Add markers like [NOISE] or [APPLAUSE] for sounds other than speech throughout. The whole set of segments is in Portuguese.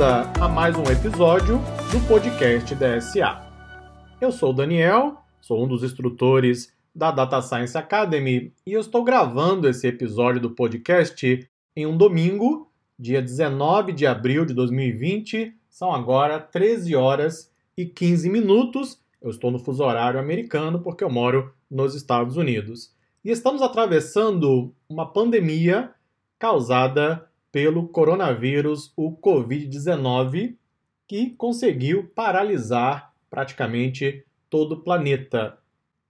Bem-vinda a mais um episódio do podcast DSA. Eu sou o Daniel, sou um dos instrutores da Data Science Academy e eu estou gravando esse episódio do podcast em um domingo, dia 19 de abril de 2020. São agora 13 horas e 15 minutos. Eu estou no fuso horário americano porque eu moro nos Estados Unidos. E estamos atravessando uma pandemia causada pelo coronavírus, o Covid-19, que conseguiu paralisar praticamente todo o planeta.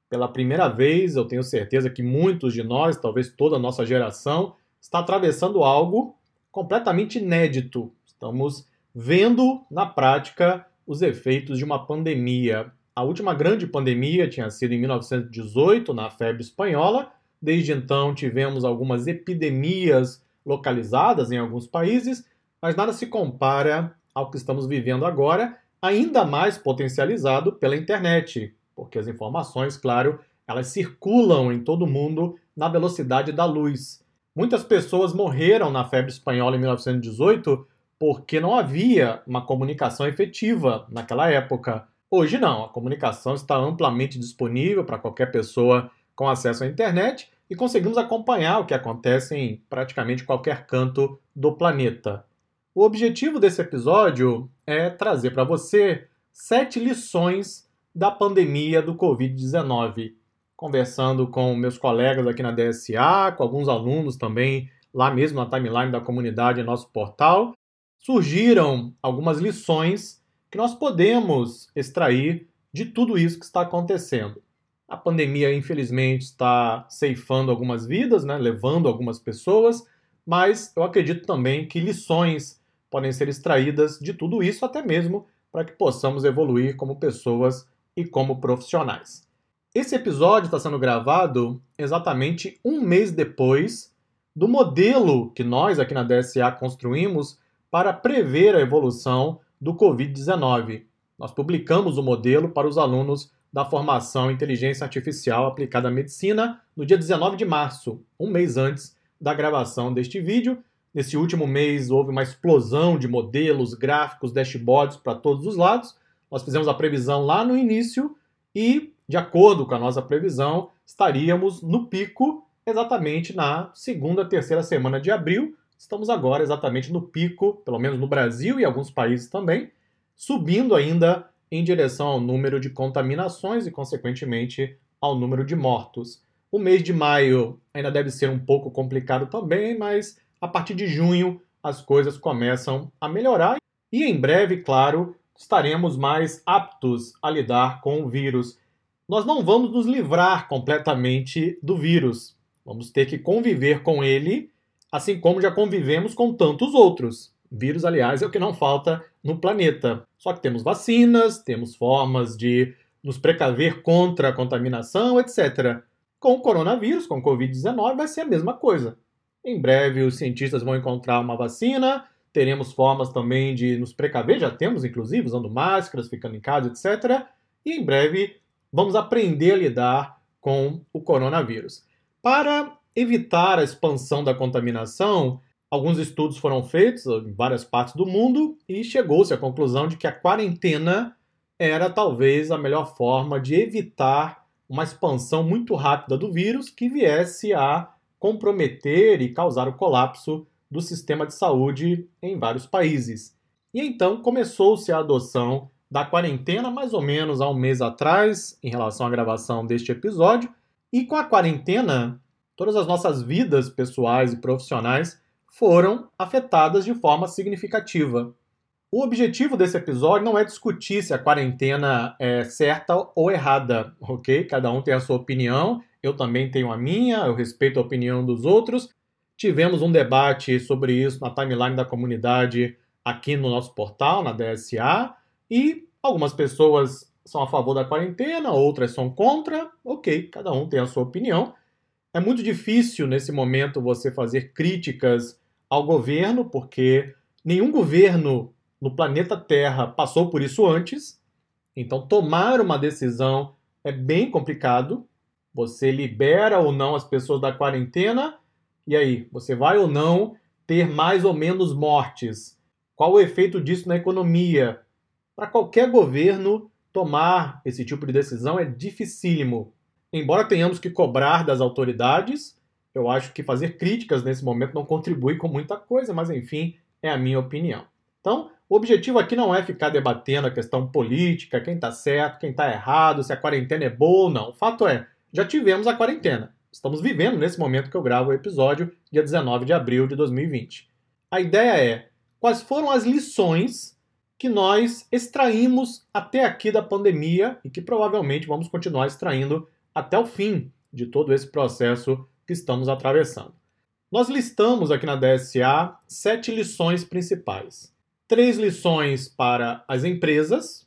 Pela primeira vez, eu tenho certeza que muitos de nós, talvez toda a nossa geração, está atravessando algo completamente inédito. Estamos vendo na prática os efeitos de uma pandemia. A última grande pandemia tinha sido em 1918, na febre espanhola. Desde então, tivemos algumas epidemias localizadas em alguns países, mas nada se compara ao que estamos vivendo agora, ainda mais potencializado pela internet, porque as informações, claro, elas circulam em todo o mundo na velocidade da luz. Muitas pessoas morreram na febre espanhola em 1918 porque não havia uma comunicação efetiva naquela época. Hoje não, a comunicação está amplamente disponível para qualquer pessoa com acesso à internet e conseguimos acompanhar o que acontece em praticamente qualquer canto do planeta. O objetivo desse episódio é trazer para você sete lições da pandemia do Covid-19. Conversando com meus colegas aqui na DSA, com alguns alunos também lá mesmo na timeline da comunidade nosso portal, surgiram algumas lições que nós podemos extrair de tudo isso que está acontecendo. A pandemia, infelizmente, está ceifando algumas vidas, né, levando algumas pessoas, mas eu acredito também que lições podem ser extraídas de tudo isso, até mesmo para que possamos evoluir como pessoas e como profissionais. Esse episódio está sendo gravado exatamente um mês depois do modelo que nós aqui na DSA construímos para prever a evolução do Covid-19. Nós publicamos o modelo para os alunos da formação Inteligência Artificial aplicada à Medicina no dia 19 de março, um mês antes da gravação deste vídeo. Nesse último mês houve uma explosão de modelos, gráficos, dashboards para todos os lados. Nós fizemos a previsão lá no início e, de acordo com a nossa previsão, estaríamos no pico exatamente na segunda, terceira semana de abril, estamos agora exatamente no pico, pelo menos no Brasil e alguns países também, subindo ainda em direção ao número de contaminações e, consequentemente, ao número de mortos. O mês de maio ainda deve ser um pouco complicado também, mas a partir de junho as coisas começam a melhorar e em breve, claro, estaremos mais aptos a lidar com o vírus. Nós não vamos nos livrar completamente do vírus. Vamos ter que conviver com ele assim como já convivemos com tantos outros. Vírus, aliás, é o que não falta no planeta. Só que temos vacinas, temos formas de nos precaver contra a contaminação, etc. Com o coronavírus, com o Covid-19, vai ser a mesma coisa. Em breve, os cientistas vão encontrar uma vacina, teremos formas também de nos precaver, já temos, inclusive, usando máscaras, ficando em casa, etc. E em breve, vamos aprender a lidar com o coronavírus. Para evitar a expansão da contaminação, alguns estudos foram feitos em várias partes do mundo e chegou-se à conclusão de que a quarentena era talvez a melhor forma de evitar uma expansão muito rápida do vírus que viesse a comprometer e causar o colapso do sistema de saúde em vários países. E então começou-se a adoção da quarentena mais ou menos há um mês atrás, em relação à gravação deste episódio. E com a quarentena, todas as nossas vidas pessoais e profissionais foram afetadas de forma significativa. O objetivo desse episódio não é discutir se a quarentena é certa ou errada, ok? Cada um tem a sua opinião, eu também tenho a minha, eu respeito a opinião dos outros. Tivemos um debate sobre isso na timeline da comunidade aqui no nosso portal, na DSA, e algumas pessoas são a favor da quarentena, outras são contra, ok, cada um tem a sua opinião. É muito difícil nesse momento você fazer críticas ao governo, porque nenhum governo no planeta Terra passou por isso antes. Então, tomar uma decisão é bem complicado. Você libera ou não as pessoas da quarentena, e aí, você vai ou não ter mais ou menos mortes? Qual o efeito disso na economia? Para qualquer governo, tomar esse tipo de decisão é dificílimo. Embora tenhamos que cobrar das autoridades, eu acho que fazer críticas nesse momento não contribui com muita coisa, mas enfim, é a minha opinião. Então, o objetivo aqui não é ficar debatendo a questão política, quem está certo, quem está errado, se a quarentena é boa ou não. O fato é, já tivemos a quarentena. Estamos vivendo nesse momento que eu gravo o episódio, dia 19 de abril de 2020. A ideia é quais foram as lições que nós extraímos até aqui da pandemia e que provavelmente vamos continuar extraindo até o fim de todo esse processo que estamos atravessando. Nós listamos aqui na DSA sete lições principais. Três lições para as empresas,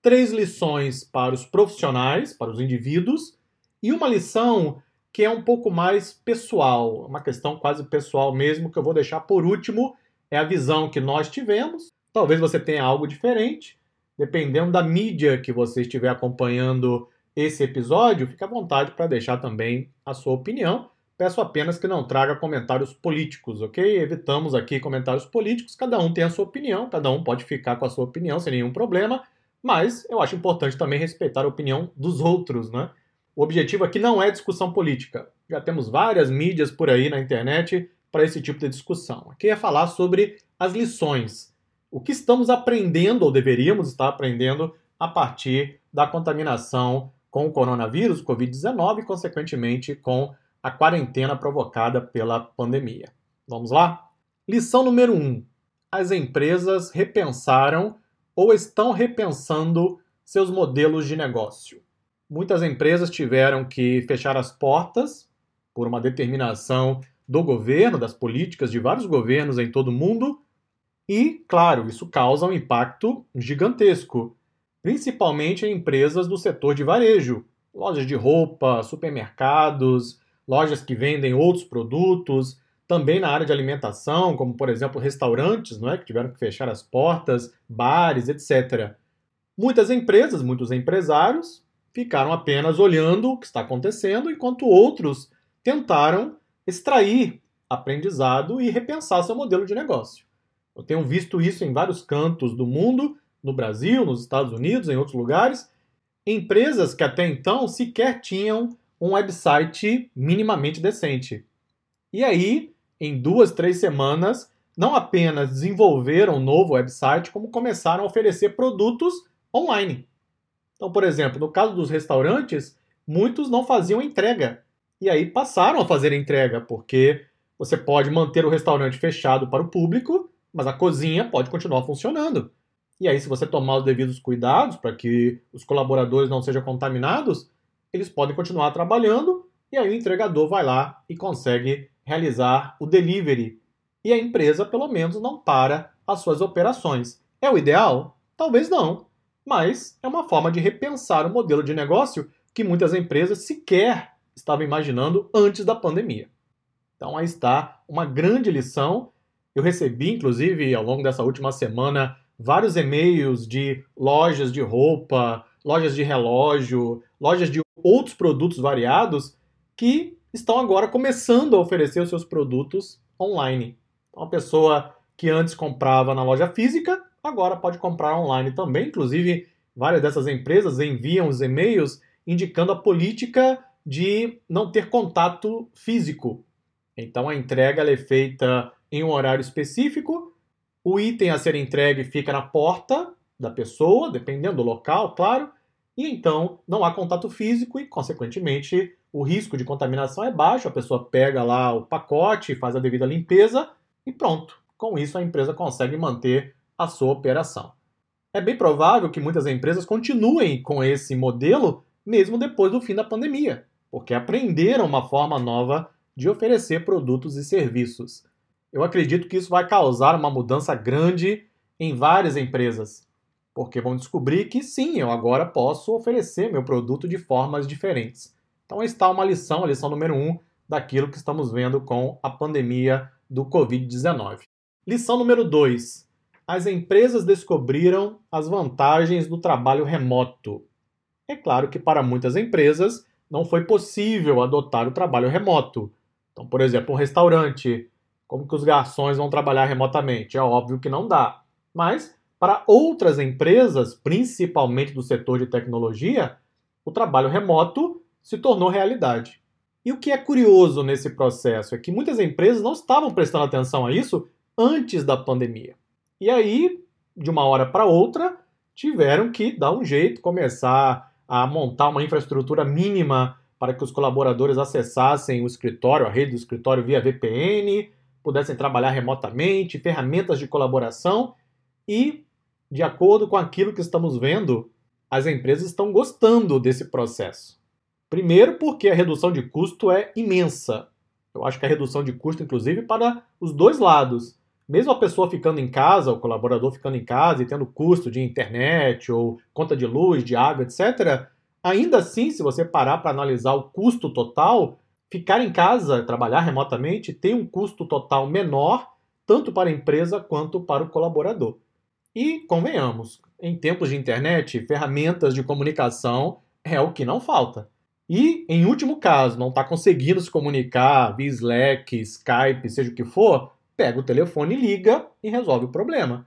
três lições para os profissionais, para os indivíduos, e uma lição que é um pouco mais pessoal, uma questão quase pessoal mesmo, que eu vou deixar por último, é a visão que nós tivemos. Talvez você tenha algo diferente, dependendo da mídia que você estiver acompanhando esse episódio, fique à vontade para deixar também a sua opinião. Peço apenas que não traga comentários políticos, ok? Evitamos aqui comentários políticos, cada um tem a sua opinião, cada um pode ficar com a sua opinião sem nenhum problema, mas eu acho importante também respeitar a opinião dos outros, né? O objetivo aqui não é discussão política. Já temos várias mídias por aí na internet para esse tipo de discussão. Aqui é falar sobre as lições. O que estamos aprendendo, ou deveríamos estar aprendendo, a partir da contaminação com o coronavírus, Covid-19, e, consequentemente, com a quarentena provocada pela pandemia. Vamos lá? Lição número 1. Um, as empresas repensaram ou estão repensando seus modelos de negócio muitas empresas tiveram que fechar as portas por uma determinação do governo, das políticas de vários governos em todo o mundo. E, claro, isso causa um impacto gigantesco, principalmente em empresas do setor de varejo, lojas de roupa, supermercados, lojas que vendem outros produtos, também na área de alimentação, como por exemplo restaurantes, não é, que tiveram que fechar as portas, bares, etc. Muitas empresas, muitos empresários ficaram apenas olhando o que está acontecendo, enquanto outros tentaram extrair aprendizado e repensar seu modelo de negócio. Eu tenho visto isso em vários cantos do mundo, no Brasil, nos Estados Unidos, em outros lugares, empresas que até então sequer tinham um website minimamente decente. E aí, em duas, três semanas, não apenas desenvolveram um novo website, como começaram a oferecer produtos online. Então, por exemplo, no caso dos restaurantes, muitos não faziam entrega. E aí passaram a fazer entrega, porque você pode manter o restaurante fechado para o público, mas a cozinha pode continuar funcionando. E aí, se você tomar os devidos cuidados para que os colaboradores não sejam contaminados, eles podem continuar trabalhando e aí o entregador vai lá e consegue realizar o delivery. E a empresa, pelo menos, não para as suas operações. É o ideal? Talvez não mas é uma forma de repensar o modelo de negócio que muitas empresas sequer estavam imaginando antes da pandemia. Então aí está uma grande lição. Eu recebi, inclusive, ao longo dessa última semana, vários e-mails de lojas de roupa, lojas de relógio, lojas de outros produtos variados que estão agora começando a oferecer os seus produtos online. Então, a pessoa que antes comprava na loja física agora pode comprar online também. Inclusive, várias dessas empresas enviam os e-mails indicando a política de não ter contato físico. Então a entrega é feita em um horário específico, o item a ser entregue fica na porta da pessoa, dependendo do local, claro, e então não há contato físico e, consequentemente, o risco de contaminação é baixo. A pessoa pega lá o pacote, faz a devida limpeza e pronto. Com isso, a empresa consegue manter a sua operação. É bem provável que muitas empresas continuem com esse modelo mesmo depois do fim da pandemia, porque aprenderam uma forma nova de oferecer produtos e serviços. Eu acredito que isso vai causar uma mudança grande em várias empresas, porque vão descobrir que sim, eu agora posso oferecer meu produto de formas diferentes. Então está uma lição, a lição número um daquilo que estamos vendo com a pandemia do Covid-19. Lição número 2 as empresas descobriram as vantagens do trabalho remoto. É claro que para muitas empresas não foi possível adotar o trabalho remoto. Então, por exemplo, um restaurante Como que os garçons vão trabalhar remotamente? É óbvio que não dá. Mas para outras empresas, principalmente do setor de tecnologia, o trabalho remoto se tornou realidade. E o que é curioso nesse processo é que muitas empresas não estavam prestando atenção a isso antes da pandemia. E aí, de uma hora para outra, tiveram que dar um jeito, começar a montar uma infraestrutura mínima para que os colaboradores acessassem o escritório, a rede do escritório via VPN, pudessem trabalhar remotamente, ferramentas de colaboração e, de acordo com aquilo que estamos vendo, as empresas estão gostando desse processo. Primeiro, porque a redução de custo é imensa. Eu acho que a redução de custo, inclusive, para os dois lados. Mesmo a pessoa ficando em casa, o colaborador ficando em casa e tendo custo de internet ou conta de luz, de água, etc., ainda assim, se você parar para analisar o custo total, ficar em casa, trabalhar remotamente, tem um custo total menor, tanto para a empresa quanto para o colaborador. E, convenhamos, em tempos de internet, ferramentas de comunicação é o que não falta. E, em último caso, não está conseguindo se comunicar via Slack, Skype, seja o que for, pega o telefone, liga e resolve o problema.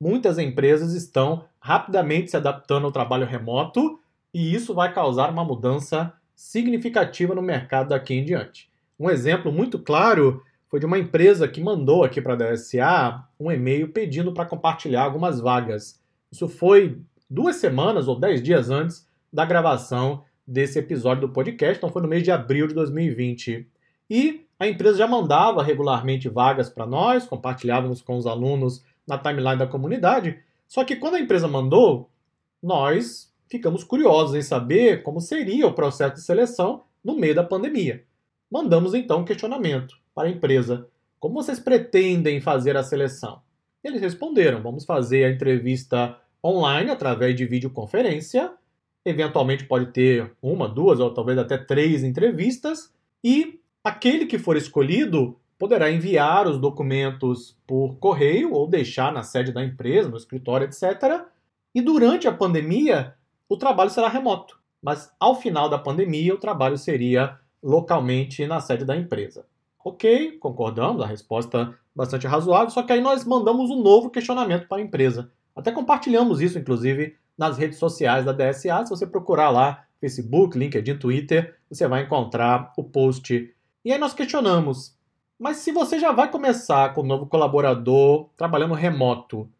Muitas empresas estão rapidamente se adaptando ao trabalho remoto e isso vai causar uma mudança significativa no mercado daqui em diante. Um exemplo muito claro foi de uma empresa que mandou aqui para a DSA um e-mail pedindo para compartilhar algumas vagas. Isso foi duas semanas ou dez dias antes da gravação desse episódio do podcast, então foi no mês de abril de 2020. E a empresa já mandava regularmente vagas para nós, compartilhávamos com os alunos na timeline da comunidade. Só que quando a empresa mandou, nós ficamos curiosos em saber como seria o processo de seleção no meio da pandemia. Mandamos então um questionamento para a empresa: como vocês pretendem fazer a seleção? Eles responderam: vamos fazer a entrevista online através de videoconferência eventualmente pode ter uma, duas ou talvez até três entrevistas, e aquele que for escolhido poderá enviar os documentos por correio ou deixar na sede da empresa, no escritório, etc. E durante a pandemia, o trabalho será remoto, mas ao final da pandemia, o trabalho seria localmente na sede da empresa. Ok, concordamos, a resposta bastante razoável, só que aí nós mandamos um novo questionamento para a empresa. Até compartilhamos isso, inclusive, nas redes sociais da DSA. Se você procurar lá, Facebook, LinkedIn, Twitter, você vai encontrar o post. E aí nós questionamos, mas se você já vai começar com um novo colaborador trabalhando remoto,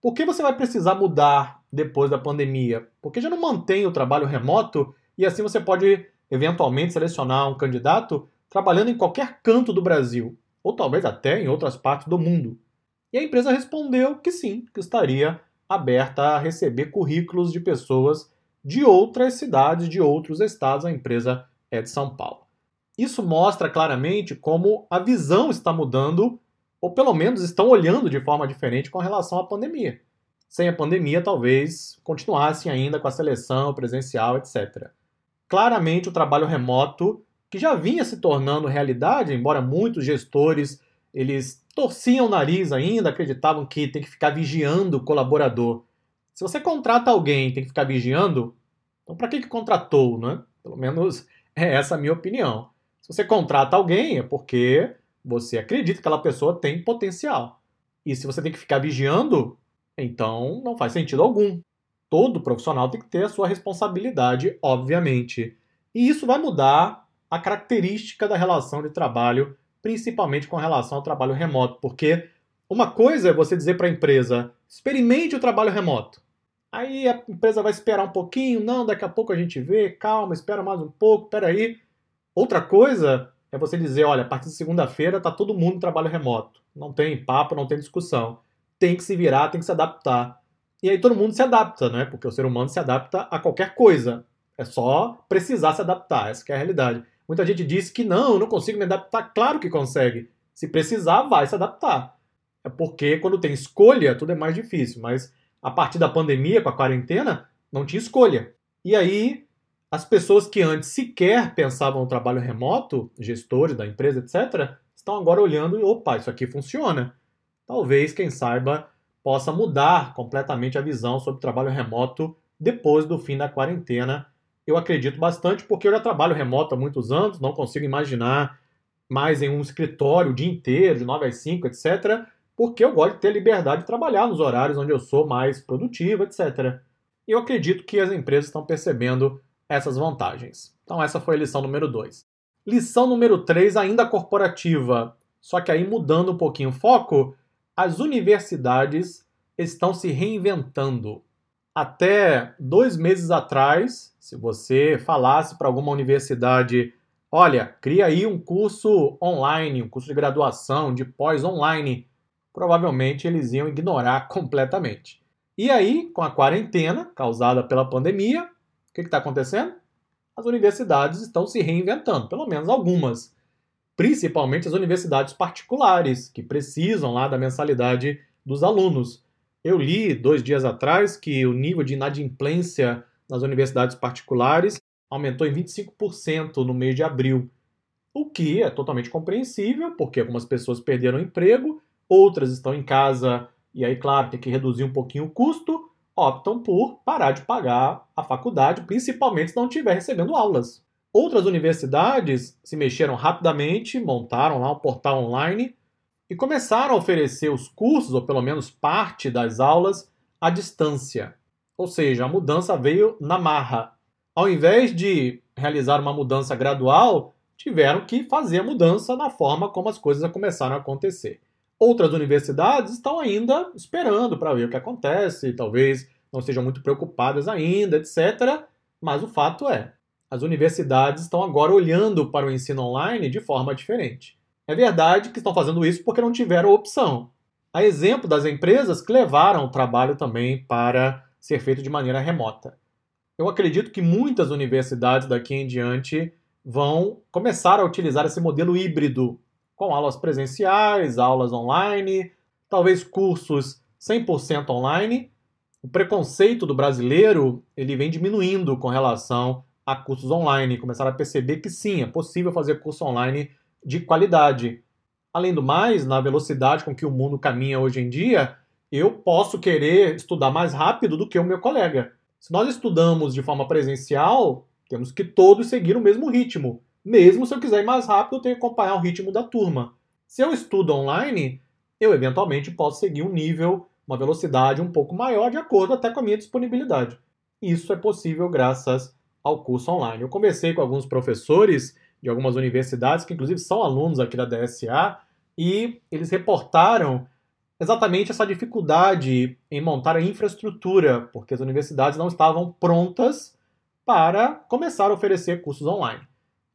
por que você vai precisar mudar depois da pandemia? Porque já não mantém o trabalho remoto e assim você pode eventualmente selecionar um candidato trabalhando em qualquer canto do Brasil, ou talvez até em outras partes do mundo. E a empresa respondeu que sim, que estaria aberta a receber currículos de pessoas de outras cidades, de outros estados. A empresa é de São Paulo. Isso mostra claramente como a visão está mudando, ou pelo menos estão olhando de forma diferente com relação à pandemia. Sem a pandemia, talvez continuassem ainda com a seleção presencial, etc. Claramente, o trabalho remoto, que já vinha se tornando realidade, embora muitos gestores eles torciam o nariz ainda, acreditavam que tem que ficar vigiando o colaborador. Se você contrata alguém e tem que ficar vigiando, então para que, que contratou, né? Pelo menos [LAUGHS] é essa a minha opinião. Se você contrata alguém é porque você acredita que aquela pessoa tem potencial. E se você tem que ficar vigiando, então não faz sentido algum. Todo profissional tem que ter a sua responsabilidade, obviamente. E isso vai mudar a característica da relação de trabalho principalmente com relação ao trabalho remoto, porque uma coisa é você dizer para a empresa: experimente o trabalho remoto. Aí a empresa vai esperar um pouquinho, não, daqui a pouco a gente vê, calma, espera mais um pouco, peraí. Outra coisa é você dizer, olha, a partir de segunda-feira está todo mundo em trabalho remoto. Não tem papo, não tem discussão. Tem que se virar, tem que se adaptar. E aí todo mundo se adapta, né? Porque o ser humano se adapta a qualquer coisa. É só precisar se adaptar, essa é a realidade. Muita gente diz que não, não consigo me adaptar. Claro que consegue. Se precisar, vai se adaptar. É porque quando tem escolha, tudo é mais difícil. Mas a partir da pandemia, com a quarentena, não tinha escolha. E aí, as pessoas que antes sequer pensavam no trabalho remoto, gestores da empresa, etc., estão agora olhando e, opa, isso aqui funciona. Talvez, quem saiba, possa mudar completamente a visão sobre o trabalho remoto depois do fim da quarentena eu acredito bastante, porque eu já trabalho remoto há muitos anos, não consigo imaginar mais em um escritório o dia inteiro, de 9 às 5, etc., porque eu gosto de ter liberdade de trabalhar nos horários onde eu sou mais produtivo, etc. E eu acredito que as empresas estão percebendo essas vantagens. Então, essa foi a lição número 2. Lição número 3, ainda corporativa, só que aí mudando um pouquinho o foco, as universidades estão se reinventando. Até dois meses atrás, se você falasse para alguma universidade, olha, cria aí um curso online, um curso de graduação, de pós online, provavelmente eles iam ignorar [LAUGHS] completamente. E aí, com a quarentena causada pela pandemia, o que está acontecendo? As universidades estão se reinventando, pelo menos algumas. Principalmente as universidades particulares, que precisam lá da mensalidade dos alunos. Eu li dois dias atrás que o nível de inadimplência nas universidades particulares aumentou em 25% no mês de abril, o que é totalmente compreensível, porque algumas pessoas perderam o emprego, outras estão em casa e aí, claro, tem que reduzir um pouquinho o custo, optam por parar de pagar a faculdade, principalmente se não estiver recebendo aulas. Outras universidades se mexeram rapidamente, montaram lá um portal online e começaram a oferecer os cursos, ou pelo menos parte das aulas, à distância. Ou seja, a mudança veio na marra. Ao invés de realizar uma mudança gradual, tiveram que fazer a mudança na forma como as coisas começaram a acontecer. Outras universidades estão ainda esperando para ver o que acontece, talvez não sejam muito preocupadas ainda, etc. Mas o fato é, as universidades estão agora olhando para o ensino online de forma diferente. É verdade que estão fazendo isso porque não tiveram opção. A exemplo das empresas que levaram o trabalho também para ser feito de maneira remota. Eu acredito que muitas universidades daqui em diante vão começar a utilizar esse modelo híbrido, com aulas presenciais, aulas online, talvez cursos 100% online. O preconceito do brasileiro ele vem diminuindo com relação a cursos online, começaram a perceber que sim, é possível fazer curso online de qualidade. Além do mais, na velocidade com que o mundo caminha hoje em dia, eu posso querer estudar mais rápido do que o meu colega. Se nós estudamos de forma presencial, temos que todos seguir o mesmo ritmo. Mesmo se eu quiser ir mais rápido, eu tenho que acompanhar o ritmo da turma. Se eu estudo online, eu eventualmente posso seguir um nível, uma velocidade um pouco maior, de acordo até com a minha disponibilidade. Isso é possível graças ao curso online. Eu conversei com alguns professores de algumas universidades, que inclusive são alunos aqui da DSA, e eles reportaram exatamente essa dificuldade em montar a infraestrutura, porque as universidades não estavam prontas para começar a oferecer cursos online.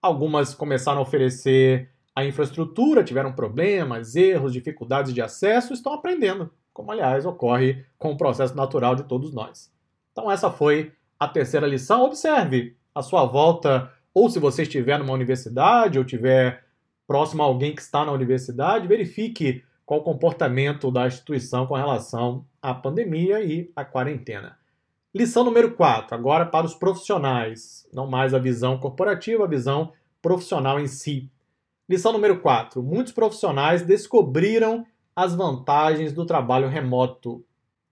Algumas começaram a oferecer a infraestrutura, tiveram problemas, erros, dificuldades de acesso, estão aprendendo, como aliás ocorre com o processo natural de todos nós. Então essa foi a terceira lição. Observe a sua volta ou se você estiver numa universidade ou estiver próximo a alguém que está na universidade, verifique qual o comportamento da instituição com relação à pandemia e à quarentena. Lição número 4, agora para os profissionais, não mais a visão corporativa, a visão profissional em si. Lição número 4, muitos profissionais descobriram as vantagens do trabalho remoto.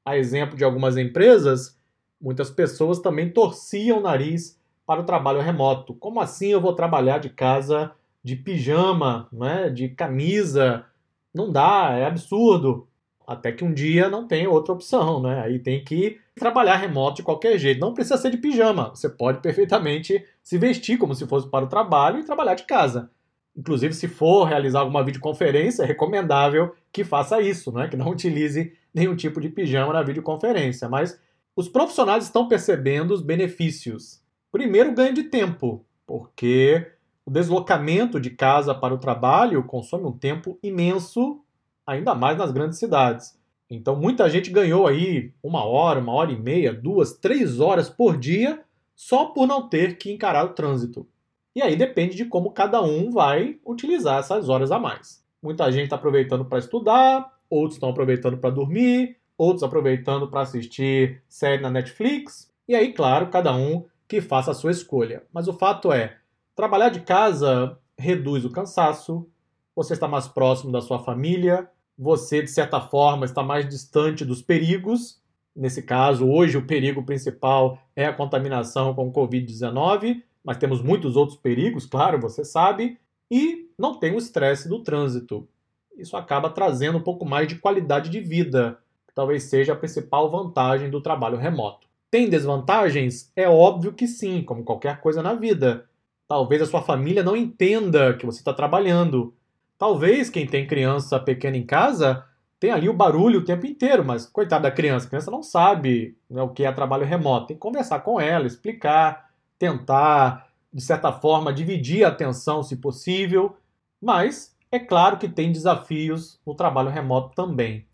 A exemplo de algumas empresas, muitas pessoas também torciam o nariz para o trabalho remoto. Como assim eu vou trabalhar de casa de pijama, né, de camisa? Não dá, é absurdo. Até que um dia não tem outra opção, né? Aí tem que trabalhar remoto de qualquer jeito. Não precisa ser de pijama. Você pode perfeitamente se vestir como se fosse para o trabalho e trabalhar de casa. Inclusive, se for realizar alguma videoconferência, é recomendável que faça isso, né? que não utilize nenhum tipo de pijama na videoconferência. Mas os profissionais estão percebendo os benefícios Primeiro, ganho de tempo, porque o deslocamento de casa para o trabalho consome um tempo imenso, ainda mais nas grandes cidades. Então, muita gente ganhou aí uma hora, uma hora e meia, duas, três horas por dia só por não ter que encarar o trânsito. E aí depende de como cada um vai utilizar essas horas a mais. Muita gente está aproveitando para estudar, outros estão aproveitando para dormir, outros aproveitando para assistir série na Netflix. E aí, claro, cada um que faça a sua escolha. Mas o fato é, trabalhar de casa reduz o cansaço, você está mais próximo da sua família, você, de certa forma, está mais distante dos perigos. Nesse caso, hoje, o perigo principal é a contaminação com o Covid-19, mas temos muitos outros perigos, claro, você sabe. e não tem o estresse do trânsito. Isso acaba trazendo um pouco mais de qualidade de vida, que talvez seja a principal vantagem do trabalho remoto. Tem desvantagens? É óbvio que sim, como qualquer coisa na vida. Talvez a sua família não entenda que você está trabalhando. Talvez quem tem criança pequena em casa tenha ali o barulho o tempo inteiro, mas coitada da criança, a criança não sabe né, o que é trabalho remoto. Tem que conversar com ela, explicar, tentar, de certa forma, dividir a atenção se possível. Mas é claro que tem desafios no trabalho remoto também.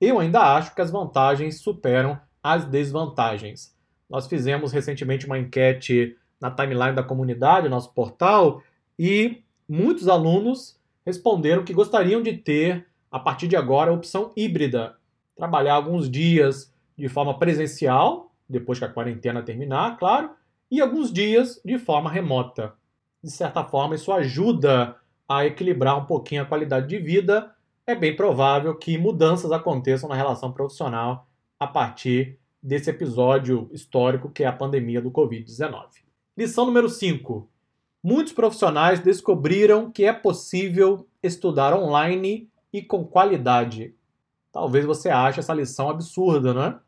Eu ainda acho que as vantagens superam as desvantagens. Nós fizemos recentemente uma enquete na timeline da comunidade, nosso portal, e muitos alunos responderam que gostariam de ter, a partir de agora, a opção híbrida. Trabalhar alguns dias de forma presencial, depois que a quarentena terminar, claro, e alguns dias de forma remota. De certa forma, isso ajuda a equilibrar um pouquinho a qualidade de vida. É bem provável que mudanças aconteçam na relação profissional a partir desse episódio histórico que é a pandemia do Covid-19. Lição número 5. Muitos profissionais descobriram que é possível estudar online e com qualidade. Talvez você ache essa lição absurda, não é?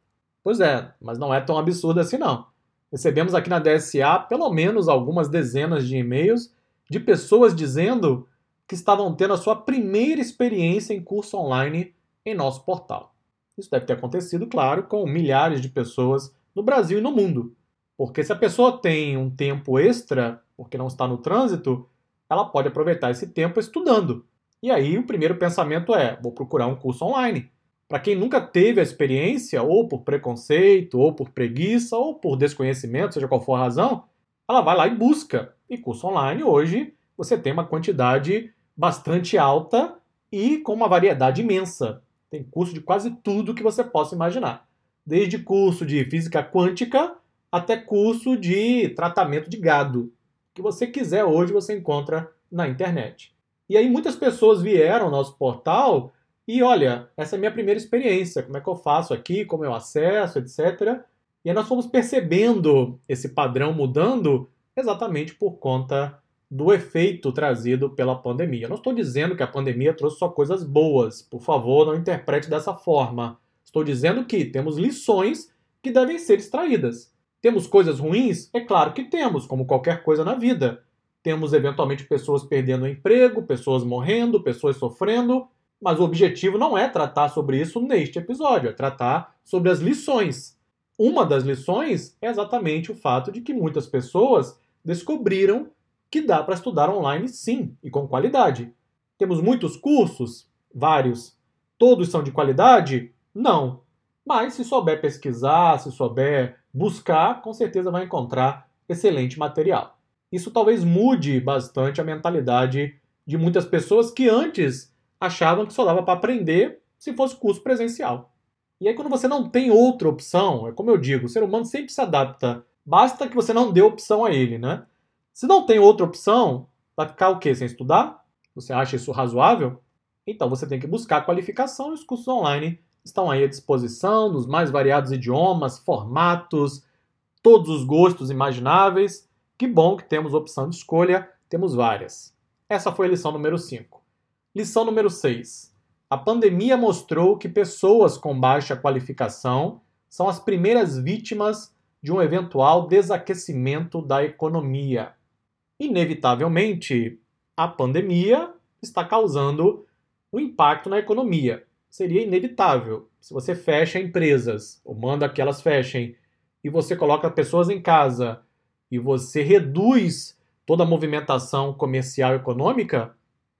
Pois é, mas não é tão absurda assim não. Recebemos aqui na DSA pelo menos algumas dezenas de e-mails de pessoas dizendo que estavam tendo a sua primeira experiência em curso online em nosso portal. Isso deve ter acontecido, claro, com milhares de pessoas no Brasil e no mundo. Porque se a pessoa tem um tempo extra, porque não está no trânsito, ela pode aproveitar esse tempo estudando. E aí o primeiro pensamento é: vou procurar um curso online. Para quem nunca teve a experiência, ou por preconceito, ou por preguiça, ou por desconhecimento, seja qual for a razão, ela vai lá e busca. E curso online hoje você tem uma quantidade bastante alta e com uma variedade imensa. Tem curso de quase tudo que você possa imaginar. Desde curso de física quântica até curso de tratamento de gado. O que você quiser hoje você encontra na internet. E aí muitas pessoas vieram ao nosso portal e olha, essa é a minha primeira experiência, como é que eu faço aqui, como eu acesso, etc. E aí nós fomos percebendo esse padrão mudando exatamente por conta do efeito trazido pela pandemia. Eu não estou dizendo que a pandemia trouxe só coisas boas, por favor, não interprete dessa forma. Estou dizendo que temos lições que devem ser extraídas. Temos coisas ruins? É claro que temos, como qualquer coisa na vida. Temos eventualmente pessoas perdendo emprego, pessoas morrendo, pessoas sofrendo, mas o objetivo não é tratar sobre isso neste episódio, é tratar sobre as lições. Uma das lições é exatamente o fato de que muitas pessoas descobriram que dá para estudar online sim e com qualidade. Temos muitos cursos? Vários. Todos são de qualidade? Não. Mas se souber pesquisar, se souber buscar, com certeza vai encontrar excelente material. Isso talvez mude bastante a mentalidade de muitas pessoas que antes achavam que só dava para aprender se fosse curso presencial. E aí, quando você não tem outra opção, é como eu digo, o ser humano sempre se adapta. Basta que você não dê opção a ele, né? Se não tem outra opção, vai ficar o quê? Sem estudar? Você acha isso razoável? Então você tem que buscar qualificação e os cursos online estão aí à disposição nos mais variados idiomas, formatos, todos os gostos imagináveis. Que bom que temos opção de escolha, temos várias. Essa foi a lição número 5. Lição número 6. A pandemia mostrou que pessoas com baixa qualificação são as primeiras vítimas de um eventual desaquecimento da economia inevitavelmente, a pandemia está causando um impacto na economia. Seria inevitável. Se você fecha empresas, ou manda que elas fechem, e você coloca pessoas em casa, e você reduz toda a movimentação comercial e econômica,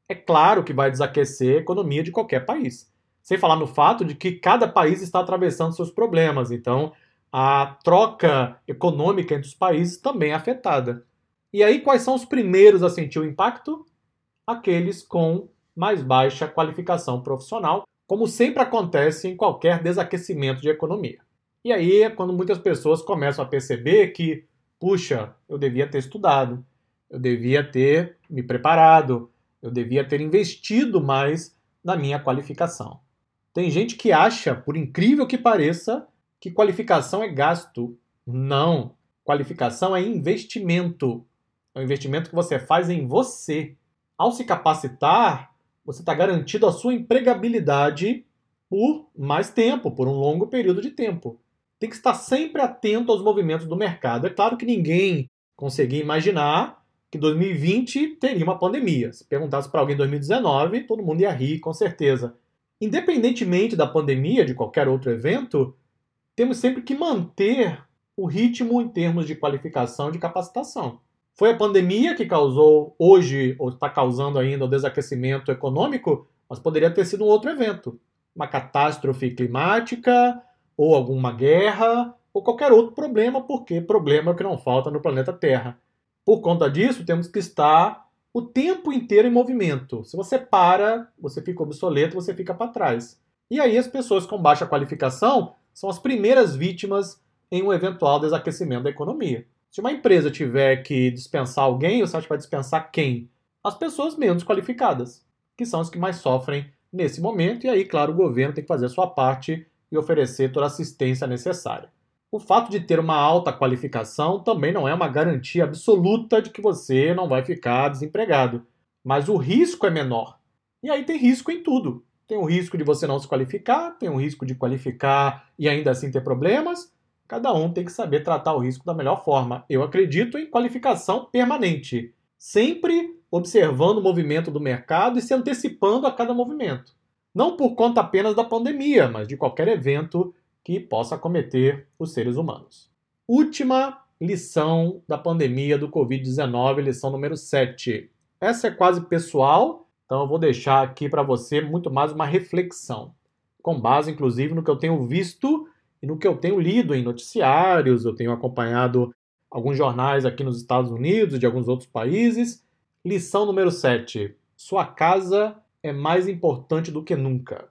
é claro que vai desaquecer a economia de qualquer país. Sem falar no fato de que cada país está atravessando seus problemas, então a troca econômica entre os países também é afetada. E aí, quais são os primeiros a sentir o impacto? Aqueles com mais baixa qualificação profissional, como sempre acontece em qualquer desaquecimento de economia. E aí é quando muitas pessoas começam a perceber que, puxa, eu devia ter estudado, eu devia ter me preparado, eu devia ter investido mais na minha qualificação. Tem gente que acha, por incrível que pareça, que qualificação é gasto. Não. Qualificação é investimento. É um investimento que você faz em você. Ao se capacitar, você está garantido a sua empregabilidade por mais tempo, por um longo período de tempo. Tem que estar sempre atento aos movimentos do mercado. É claro que ninguém conseguia imaginar que 2020 teria uma pandemia. Se perguntasse para alguém em 2019, todo mundo ia rir, com certeza. Independentemente da pandemia, de qualquer outro evento, temos sempre que manter o ritmo em termos de qualificação e de capacitação. Foi a pandemia que causou hoje, ou está causando ainda, o desaquecimento econômico, mas poderia ter sido um outro evento. Uma catástrofe climática, ou alguma guerra, ou qualquer outro problema, porque problema é o que não falta no planeta Terra. Por conta disso, temos que estar o tempo inteiro em movimento. Se você para, você fica obsoleto, você fica para trás. E aí as pessoas com baixa qualificação são as primeiras vítimas em um eventual desaquecimento da economia. Se uma empresa tiver que dispensar alguém, você acha que vai dispensar quem? As pessoas menos qualificadas, que são as que mais sofrem nesse momento, e aí, claro, o governo tem que fazer a sua parte e oferecer toda a assistência necessária. O fato de ter uma alta qualificação também não é uma garantia absoluta de que você não vai ficar desempregado, mas o risco é menor. E aí tem risco em tudo. Tem o risco de você não se qualificar, tem o risco de qualificar e ainda assim ter problemas, Cada um tem que saber tratar o risco da melhor forma. Eu acredito em qualificação permanente, sempre observando o movimento do mercado e se antecipando a cada movimento. Não por conta apenas da pandemia, mas de qualquer evento que possa acometer os seres humanos. Última lição da pandemia do Covid-19, lição número 7. Essa é quase pessoal, então eu vou deixar aqui para você muito mais uma reflexão, com base inclusive no que eu tenho visto no que eu tenho lido em noticiários, eu tenho acompanhado alguns jornais aqui nos Estados Unidos, de alguns outros países. Lição número 7. Sua casa é mais importante do que nunca.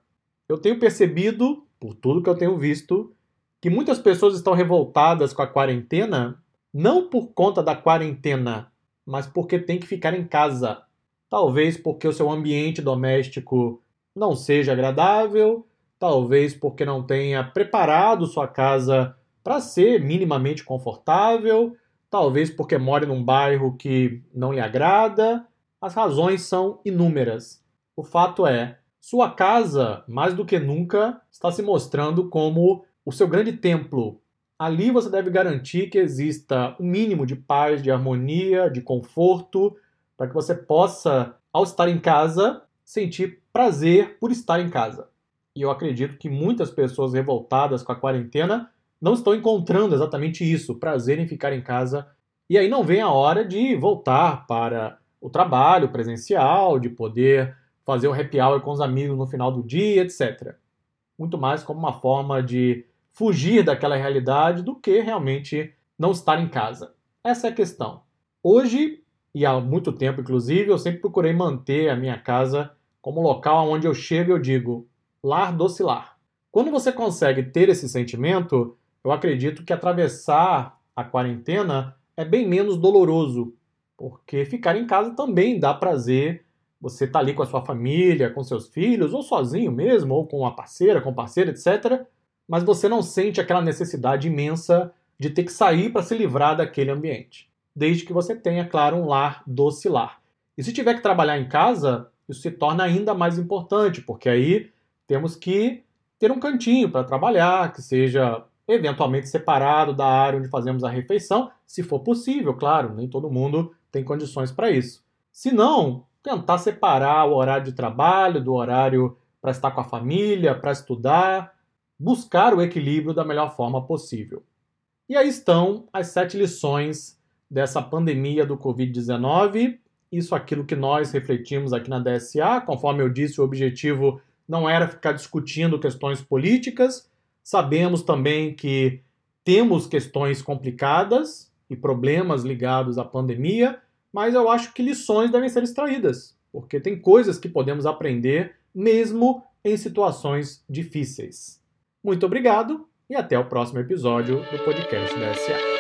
Eu tenho percebido, por tudo que eu tenho visto, que muitas pessoas estão revoltadas com a quarentena, não por conta da quarentena, mas porque tem que ficar em casa. Talvez porque o seu ambiente doméstico não seja agradável, talvez porque não tenha preparado sua casa para ser minimamente confortável, talvez porque more num bairro que não lhe agrada. As razões são inúmeras. O fato é, sua casa, mais do que nunca, está se mostrando como o seu grande templo. Ali você deve garantir que exista um mínimo de paz, de harmonia, de conforto, para que você possa, ao estar em casa, sentir prazer por estar em casa e eu acredito que muitas pessoas revoltadas com a quarentena não estão encontrando exatamente isso, prazer em ficar em casa. E aí não vem a hora de voltar para o trabalho presencial, de poder fazer o happy hour com os amigos no final do dia, etc. Muito mais como uma forma de fugir daquela realidade do que realmente não estar em casa. Essa é a questão. Hoje, e há muito tempo inclusive, eu sempre procurei manter a minha casa como local onde eu chego e eu digo: lar docilar. Quando você consegue ter esse sentimento, eu acredito que atravessar a quarentena é bem menos doloroso, porque ficar em casa também dá prazer. Você tá ali com a sua família, com seus filhos, ou sozinho mesmo, ou com uma parceira, com parceira, etc. Mas você não sente aquela necessidade imensa de ter que sair para se livrar daquele ambiente. Desde que você tenha, claro, um lar docilar. E se tiver que trabalhar em casa, isso se torna ainda mais importante, porque aí temos que ter um cantinho para trabalhar, que seja eventualmente separado da área onde fazemos a refeição, se for possível, claro, nem todo mundo tem condições para isso. Se não, tentar separar o horário de trabalho do horário para estar com a família, para estudar, buscar o equilíbrio da melhor forma possível. E aí estão as sete lições dessa pandemia do Covid-19. Isso aquilo que nós refletimos aqui na DSA, conforme eu disse, o objetivo não era ficar discutindo questões políticas. Sabemos também que temos questões complicadas e problemas ligados à pandemia, mas eu acho que lições devem ser extraídas, porque tem coisas que podemos aprender mesmo em situações difíceis. Muito obrigado e até o próximo episódio do podcast da SA.